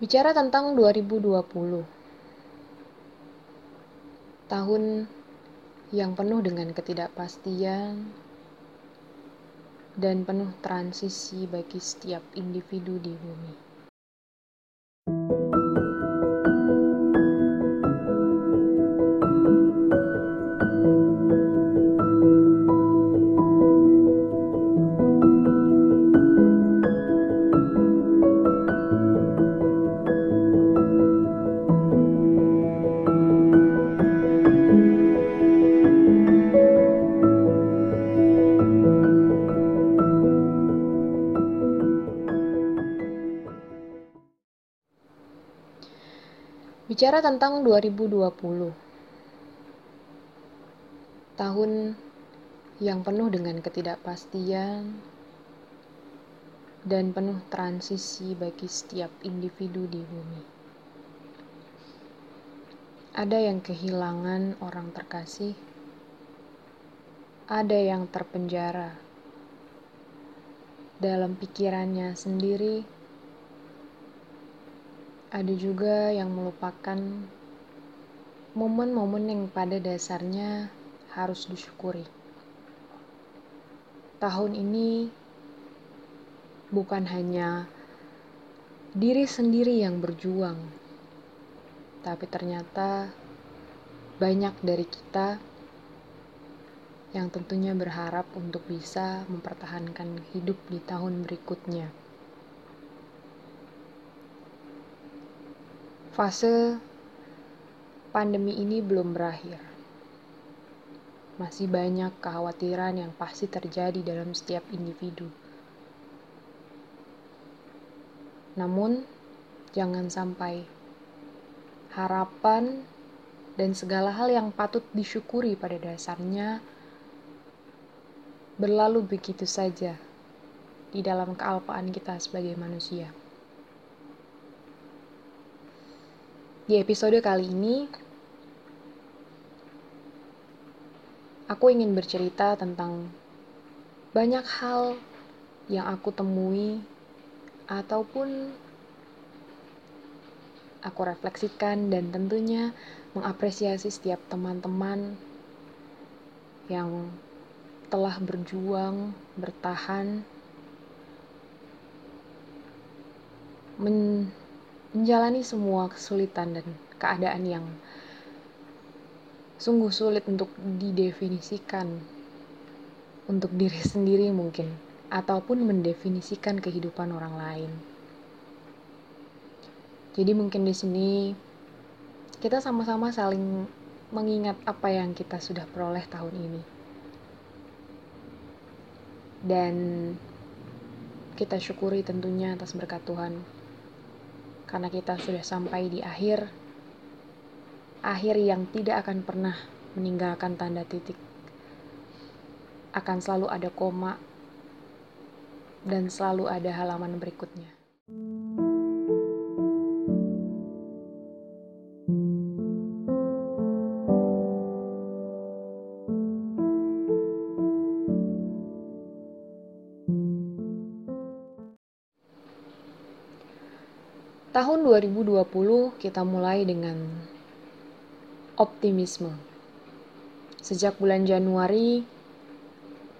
Bicara tentang 2020, tahun yang penuh dengan ketidakpastian dan penuh transisi bagi setiap individu di bumi. Bicara tentang 2020, tahun yang penuh dengan ketidakpastian dan penuh transisi bagi setiap individu di bumi. Ada yang kehilangan orang terkasih, ada yang terpenjara dalam pikirannya sendiri ada juga yang melupakan momen-momen yang pada dasarnya harus disyukuri. Tahun ini bukan hanya diri sendiri yang berjuang, tapi ternyata banyak dari kita yang tentunya berharap untuk bisa mempertahankan hidup di tahun berikutnya. Fase pandemi ini belum berakhir. Masih banyak kekhawatiran yang pasti terjadi dalam setiap individu. Namun, jangan sampai harapan dan segala hal yang patut disyukuri pada dasarnya berlalu begitu saja di dalam kealpaan kita sebagai manusia. Di episode kali ini, aku ingin bercerita tentang banyak hal yang aku temui ataupun aku refleksikan dan tentunya mengapresiasi setiap teman-teman yang telah berjuang, bertahan, men menjalani semua kesulitan dan keadaan yang sungguh sulit untuk didefinisikan untuk diri sendiri mungkin ataupun mendefinisikan kehidupan orang lain. Jadi mungkin di sini kita sama-sama saling mengingat apa yang kita sudah peroleh tahun ini. Dan kita syukuri tentunya atas berkat Tuhan karena kita sudah sampai di akhir akhir yang tidak akan pernah meninggalkan tanda titik akan selalu ada koma dan selalu ada halaman berikutnya. Tahun 2020 kita mulai dengan optimisme. Sejak bulan Januari,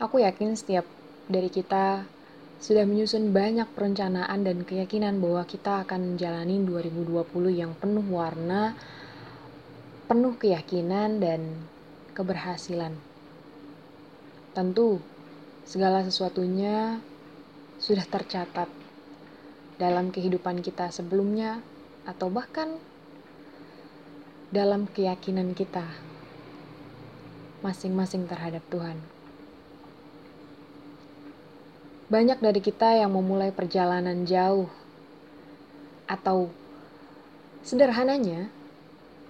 aku yakin setiap dari kita sudah menyusun banyak perencanaan dan keyakinan bahwa kita akan menjalani 2020 yang penuh warna, penuh keyakinan dan keberhasilan. Tentu, segala sesuatunya sudah tercatat dalam kehidupan kita sebelumnya, atau bahkan dalam keyakinan kita masing-masing terhadap Tuhan. Banyak dari kita yang memulai perjalanan jauh, atau sederhananya,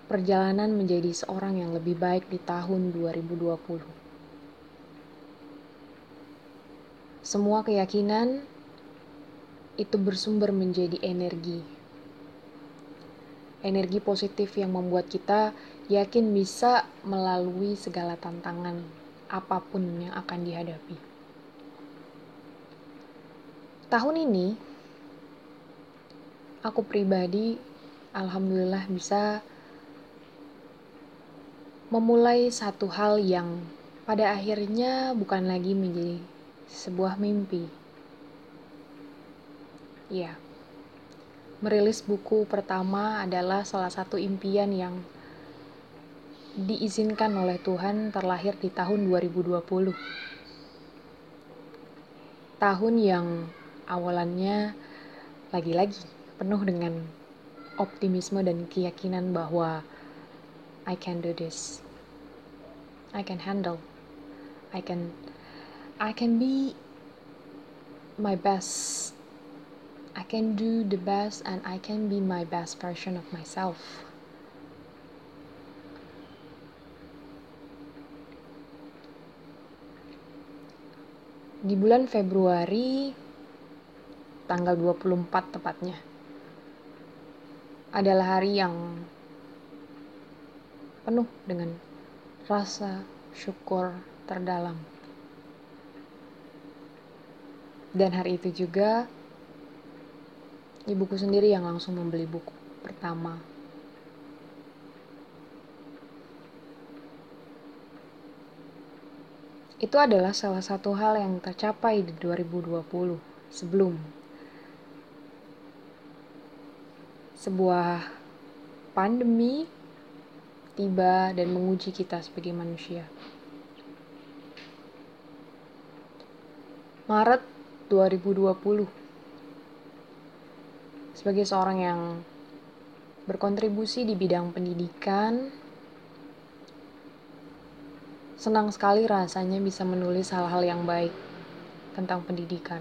perjalanan menjadi seorang yang lebih baik di tahun 2020. Semua keyakinan itu bersumber menjadi energi. Energi positif yang membuat kita yakin bisa melalui segala tantangan apa pun yang akan dihadapi. Tahun ini, aku pribadi alhamdulillah bisa memulai satu hal yang pada akhirnya bukan lagi menjadi sebuah mimpi. Ya, merilis buku pertama adalah salah satu impian yang diizinkan oleh Tuhan terlahir di tahun 2020. Tahun yang awalannya lagi-lagi penuh dengan optimisme dan keyakinan bahwa I can do this. I can handle. I can I can be my best. I can do the best and I can be my best version of myself. Di bulan Februari tanggal 24 tepatnya adalah hari yang penuh dengan rasa syukur terdalam. Dan hari itu juga ibuku sendiri yang langsung membeli buku pertama. Itu adalah salah satu hal yang tercapai di 2020 sebelum sebuah pandemi tiba dan menguji kita sebagai manusia. Maret 2020 sebagai seorang yang berkontribusi di bidang pendidikan senang sekali rasanya bisa menulis hal-hal yang baik tentang pendidikan.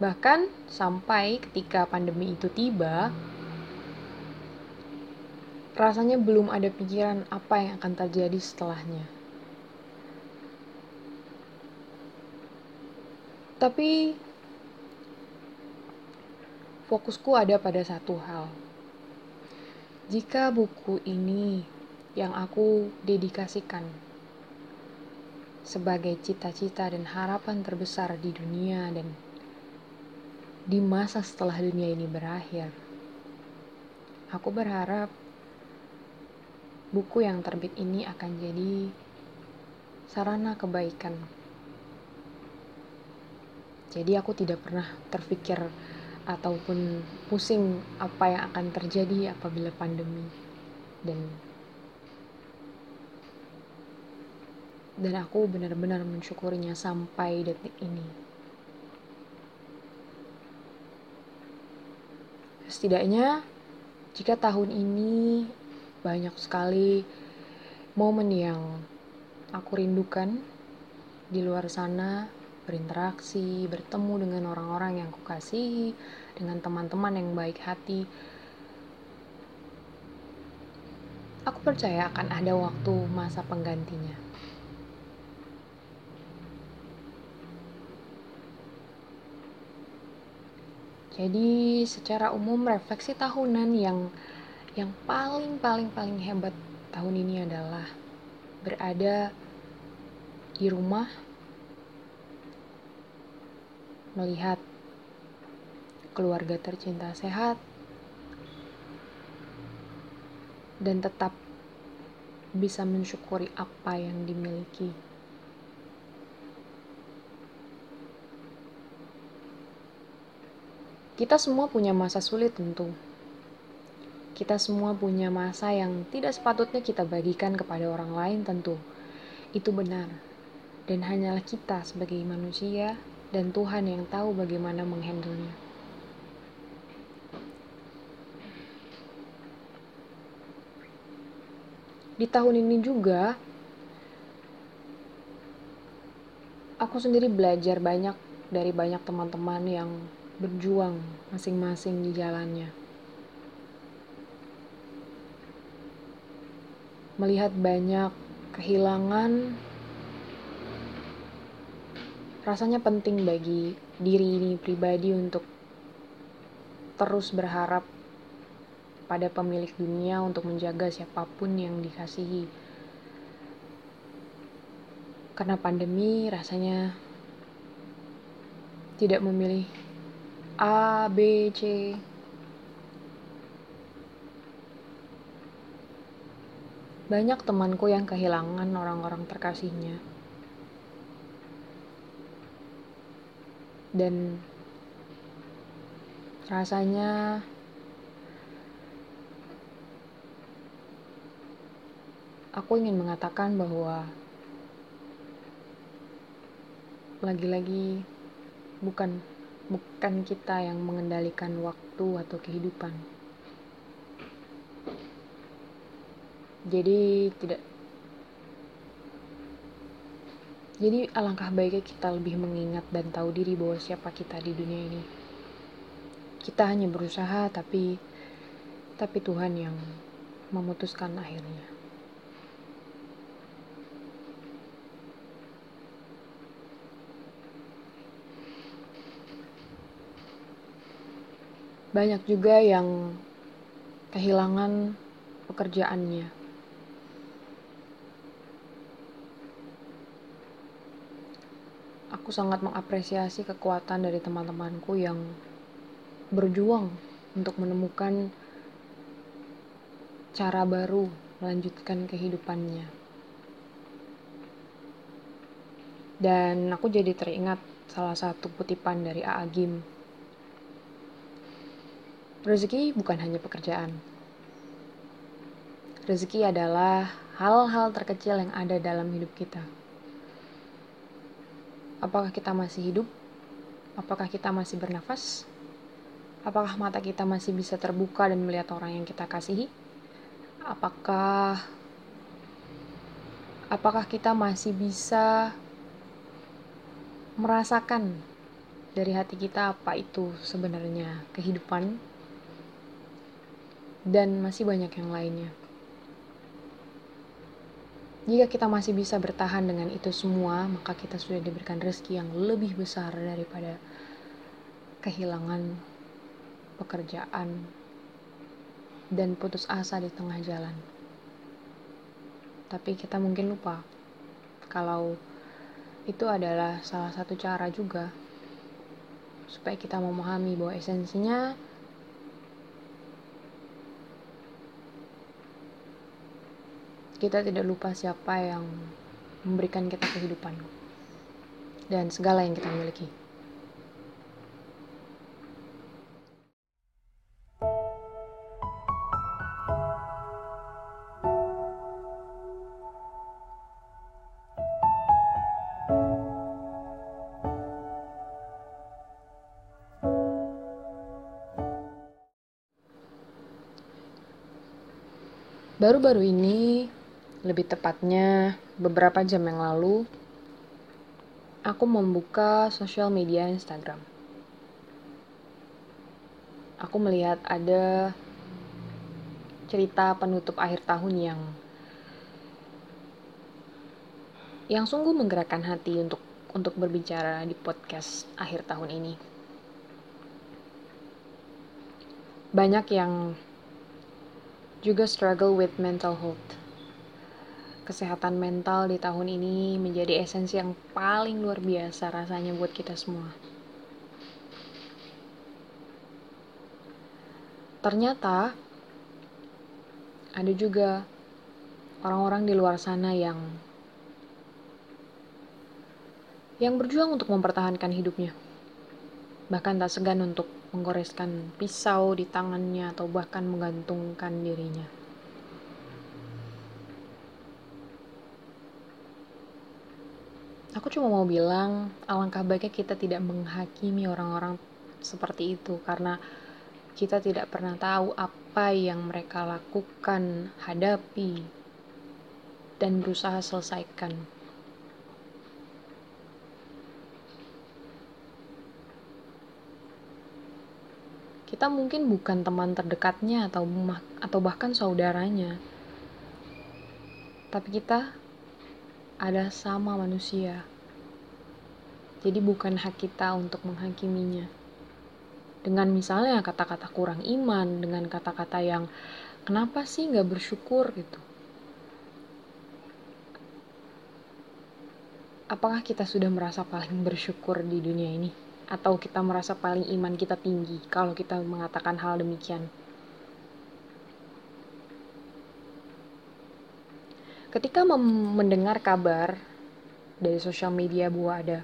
Bahkan sampai ketika pandemi itu tiba, rasanya belum ada pikiran apa yang akan terjadi setelahnya. Tapi fokusku ada pada satu hal. Jika buku ini yang aku dedikasikan sebagai cita-cita dan harapan terbesar di dunia dan di masa setelah dunia ini berakhir, aku berharap buku yang terbit ini akan jadi sarana kebaikan. Jadi aku tidak pernah terpikir ataupun pusing apa yang akan terjadi apabila pandemi dan dan aku benar-benar mensyukurinya sampai detik ini. Setidaknya jika tahun ini banyak sekali momen yang aku rindukan di luar sana berinteraksi, bertemu dengan orang-orang yang kukasihi, dengan teman-teman yang baik hati. Aku percaya akan ada waktu masa penggantinya. Jadi, secara umum refleksi tahunan yang yang paling paling paling hebat tahun ini adalah berada di rumah melihat keluarga tercinta sehat dan tetap bisa mensyukuri apa yang dimiliki. Kita semua punya masa sulit tentu kita semua punya masa yang tidak sepatutnya kita bagikan kepada orang lain tentu. Itu benar. Dan hanyalah kita sebagai manusia dan Tuhan yang tahu bagaimana menghandlenya. Di tahun ini juga aku sendiri belajar banyak dari banyak teman-teman yang berjuang masing-masing di jalannya. melihat banyak kehilangan rasanya penting bagi diri ini pribadi untuk terus berharap pada pemilik dunia untuk menjaga siapa pun yang dikasihi. Karena pandemi rasanya tidak memilih A, B, C. Banyak temanku yang kehilangan orang-orang terkasihnya. Dan rasanya aku ingin mengatakan bahwa lagi-lagi bukan bukan kita yang mengendalikan waktu atau kehidupan. Jadi tidak Jadi alangkah baiknya kita lebih mengingat dan tahu diri bahwa siapa kita di dunia ini. Kita hanya berusaha tapi tapi Tuhan yang memutuskan akhirnya. Banyak juga yang kehilangan pekerjaannya. Aku sangat mengapresiasi kekuatan dari teman-temanku yang berjuang untuk menemukan cara baru melanjutkan kehidupannya. Dan aku jadi teringat salah satu kutipan dari A.A. Gim Rezeki bukan hanya pekerjaan. Rezeki adalah hal-hal terkecil yang ada dalam hidup kita. Apakah kita masih hidup? Apakah kita masih bernafas? Apakah mata kita masih bisa terbuka dan melihat orang yang kita kasihi? Apakah apakah kita masih bisa merasakan dari hati kita apa itu sebenarnya kehidupan dan masih banyak yang lainnya. Jika kita masih bisa bertahan dengan itu semua, maka kita sudah diberikan rezeki yang lebih besar daripada kehilangan pekerjaan dan putus asa di tengah jalan. Tapi kita mungkin lupa kalau itu adalah salah satu cara juga supaya kita memahami bahwa esensinya kita tidak lupa siapa yang memberikan kita kehidupan dan segala yang kita miliki. Baru-baru ini lebih tepatnya, beberapa jam yang lalu, aku membuka sosial media Instagram. Aku melihat ada cerita penutup akhir tahun yang yang sungguh menggerakkan hati untuk untuk berbicara di podcast akhir tahun ini. Banyak yang juga struggle with mental health kesehatan mental di tahun ini menjadi esensi yang paling luar biasa rasanya buat kita semua. Ternyata ada juga orang-orang di luar sana yang yang berjuang untuk mempertahankan hidupnya. Bahkan tak segan untuk menggoreskan pisau di tangannya atau bahkan menggantungkan dirinya. Aku cuma mau bilang, alangkah baiknya kita tidak menghakimi orang-orang seperti itu karena kita tidak pernah tahu apa yang mereka lakukan, hadapi, dan berusaha selesaikan. Kita mungkin bukan teman terdekatnya atau atau bahkan saudaranya. Tapi kita ada sama manusia. Jadi bukan hak kita untuk menghakiminya. Dengan misalnya kata-kata kurang iman, dengan kata-kata yang kenapa sih nggak bersyukur gitu. Apakah kita sudah merasa paling bersyukur di dunia ini? atau kita merasa paling iman kita tinggi kalau kita mengatakan hal demikian. Ketika mendengar kabar dari sosial media bahwa ada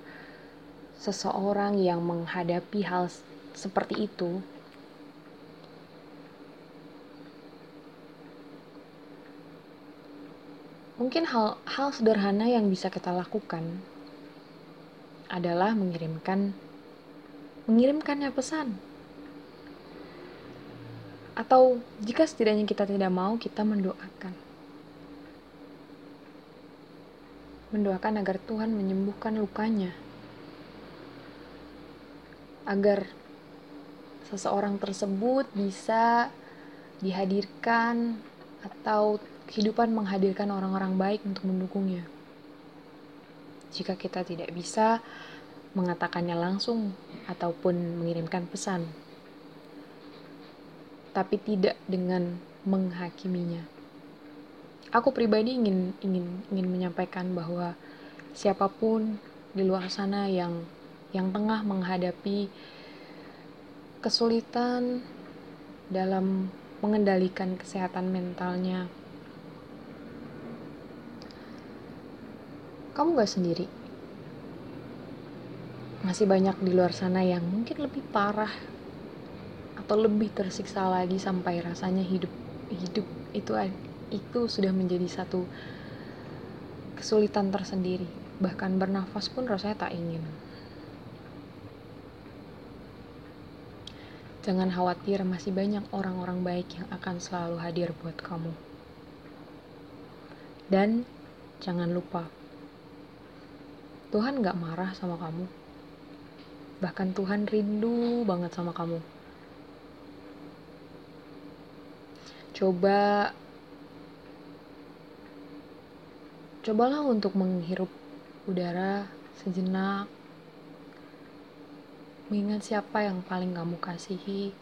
seseorang yang menghadapi hal seperti itu, mungkin hal hal sederhana yang bisa kita lakukan adalah mengirimkan mengirimkannya pesan. Atau jika setidaknya kita tidak mau kita mendoakan. Mendoakan agar Tuhan menyembuhkan lukanya agar seseorang tersebut bisa dihadirkan atau kehidupan menghadirkan orang-orang baik untuk mendukungnya. Jika kita tidak bisa mengatakannya langsung ataupun mengirimkan pesan, tapi tidak dengan menghakiminya. Aku pribadi ingin ingin ingin menyampaikan bahwa siapa pun di luar sana yang yang tengah menghadapi kesulitan dalam mengendalikan kesehatan mentalnya kamu gak sendiri. Masih banyak di luar sana yang mungkin lebih parah atau lebih tersiksa lagi sampai rasanya hidup hidup itu itu sudah menjadi satu kesulitan tersendiri. Bahkan bernafas pun rasanya tak ingin. Jangan khawatir, masih banyak orang-orang baik yang akan selalu hadir buat kamu. Dan jangan lupa, Tuhan gak marah sama kamu. Bahkan Tuhan rindu banget sama kamu. Coba cobalah untuk menghirup udara sejenak. Mengingat siapa yang paling kamu kasihi.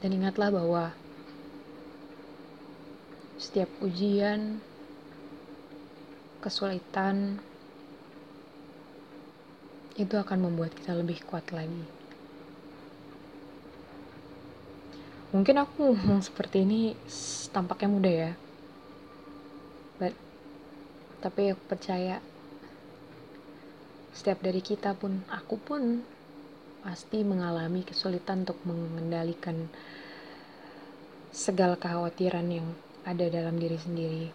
Dan ingatlah bahwa setiap ujian, kesulitan, itu akan membuat kita lebih kuat lagi. Mungkin aku ngomong seperti ini tampaknya mudah ya. But, tapi aku percaya setiap dari kita pun, aku pun pasti mengalami kesulitan untuk mengendalikan segala kekhawatiran yang ada dalam diri sendiri.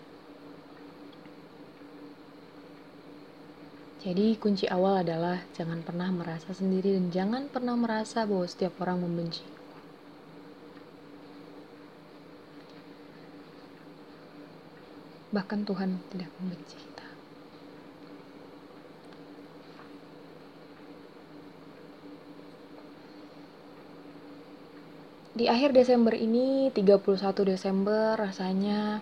Jadi kunci awal adalah jangan pernah merasa sendiri dan jangan pernah merasa bahwa setiap orang membenci. Bahkan Tuhan tidak membenci kita. di akhir Desember ini 31 Desember rasanya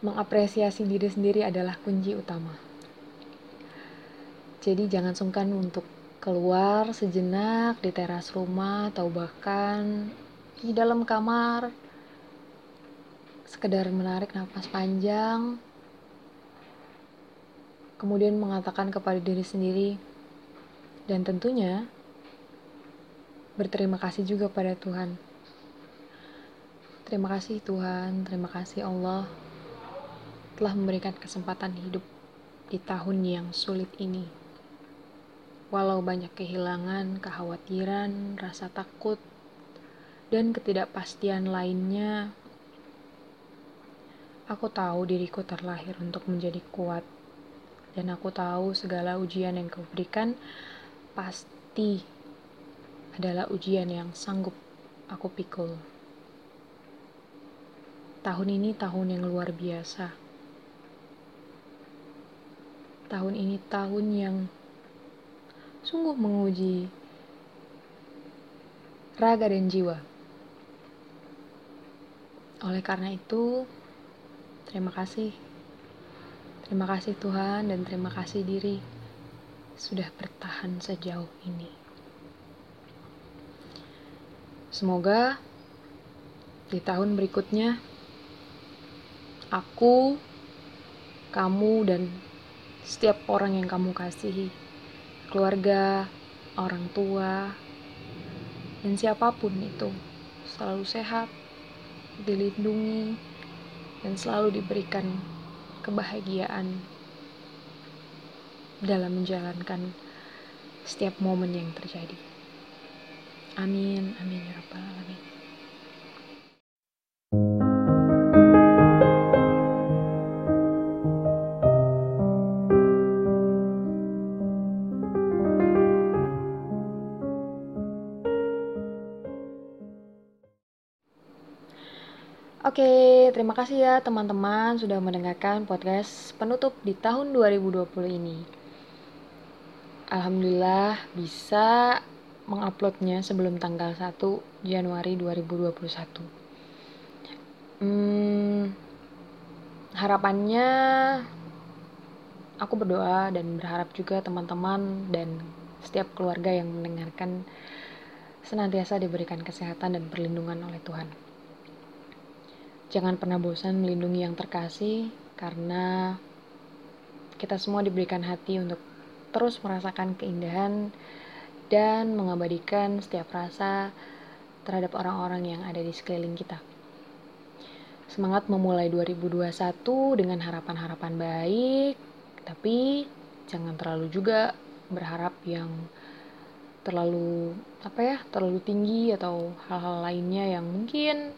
mengapresiasi diri sendiri adalah kunci utama. Jadi jangan sungkan untuk keluar sejenak di teras rumah atau bahkan di dalam kamar sekedar menarik nafas panjang kemudian mengatakan kepada diri sendiri dan tentunya berterima kasih juga pada Tuhan. Terima kasih Tuhan, terima kasih Allah telah memberikan kesempatan hidup di tahun yang sulit ini. Walau banyak kehilangan, kekhawatiran, rasa takut, dan ketidakpastian lainnya, aku tahu diriku terlahir untuk menjadi kuat, dan aku tahu segala ujian yang kau berikan pasti adalah ujian yang sanggup aku pikul. Tahun ini tahun yang luar biasa. Tahun ini tahun yang sungguh menguji raga dan jiwa. Oleh karena itu, terima kasih. Terima kasih Tuhan dan terima kasih diri sudah bertahan sejauh ini. Semoga di tahun berikutnya aku, kamu dan setiap orang yang kamu kasihi, keluarga, orang tua, dan siapa pun itu selalu sehat, dilindungi, dan selalu diberikan kebahagiaan dalam menjalankan setiap momen yang terjadi. Amin, amin ya rabbal alamin. Terima kasih ya teman-teman sudah mendengarkan podcast penutup di tahun 2020 ini. Alhamdulillah bisa menguploadnya sebelum tanggal 1 Januari 2021. Hmm, harapannya aku berdoa dan berharap juga teman-teman dan setiap keluarga yang mendengarkan senantiasa diberikan kesehatan dan perlindungan oleh Tuhan. Jangan pernah bosan melindungi yang terkasih, karena kita semua diberikan hati untuk terus merasakan keindahan dan mengabadikan setiap rasa terhadap orang-orang yang ada di sekeliling kita. Semangat memulai 2021 dengan harapan-harapan baik, tapi jangan terlalu juga berharap yang terlalu apa ya, terlalu tinggi atau hal-hal lainnya yang mungkin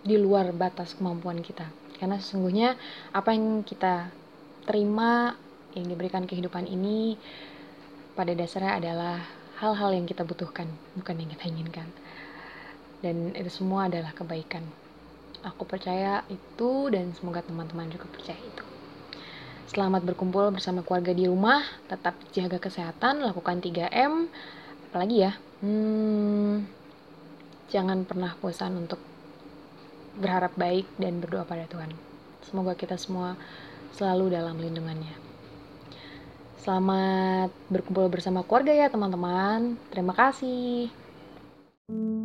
di luar batas kemampuan kita. Karena sesungguhnya apa yang kita terima yang diberikan kehidupan ini pada dasarnya adalah hal-hal yang kita butuhkan, bukan yang kita inginkan. Dan itu semua adalah kebaikan. Aku percaya itu dan semoga teman-teman juga percaya itu. Selamat berkumpul bersama keluarga di rumah, tetap jaga kesehatan, lakukan 3M. Apalagi ya, hmm, jangan pernah bosan untuk berharap baik dan berdoa pada Tuhan. Semoga kita semua selalu dalam lindungannya. Selamat berkumpul bersama keluarga ya teman-teman. Terima kasih. thank you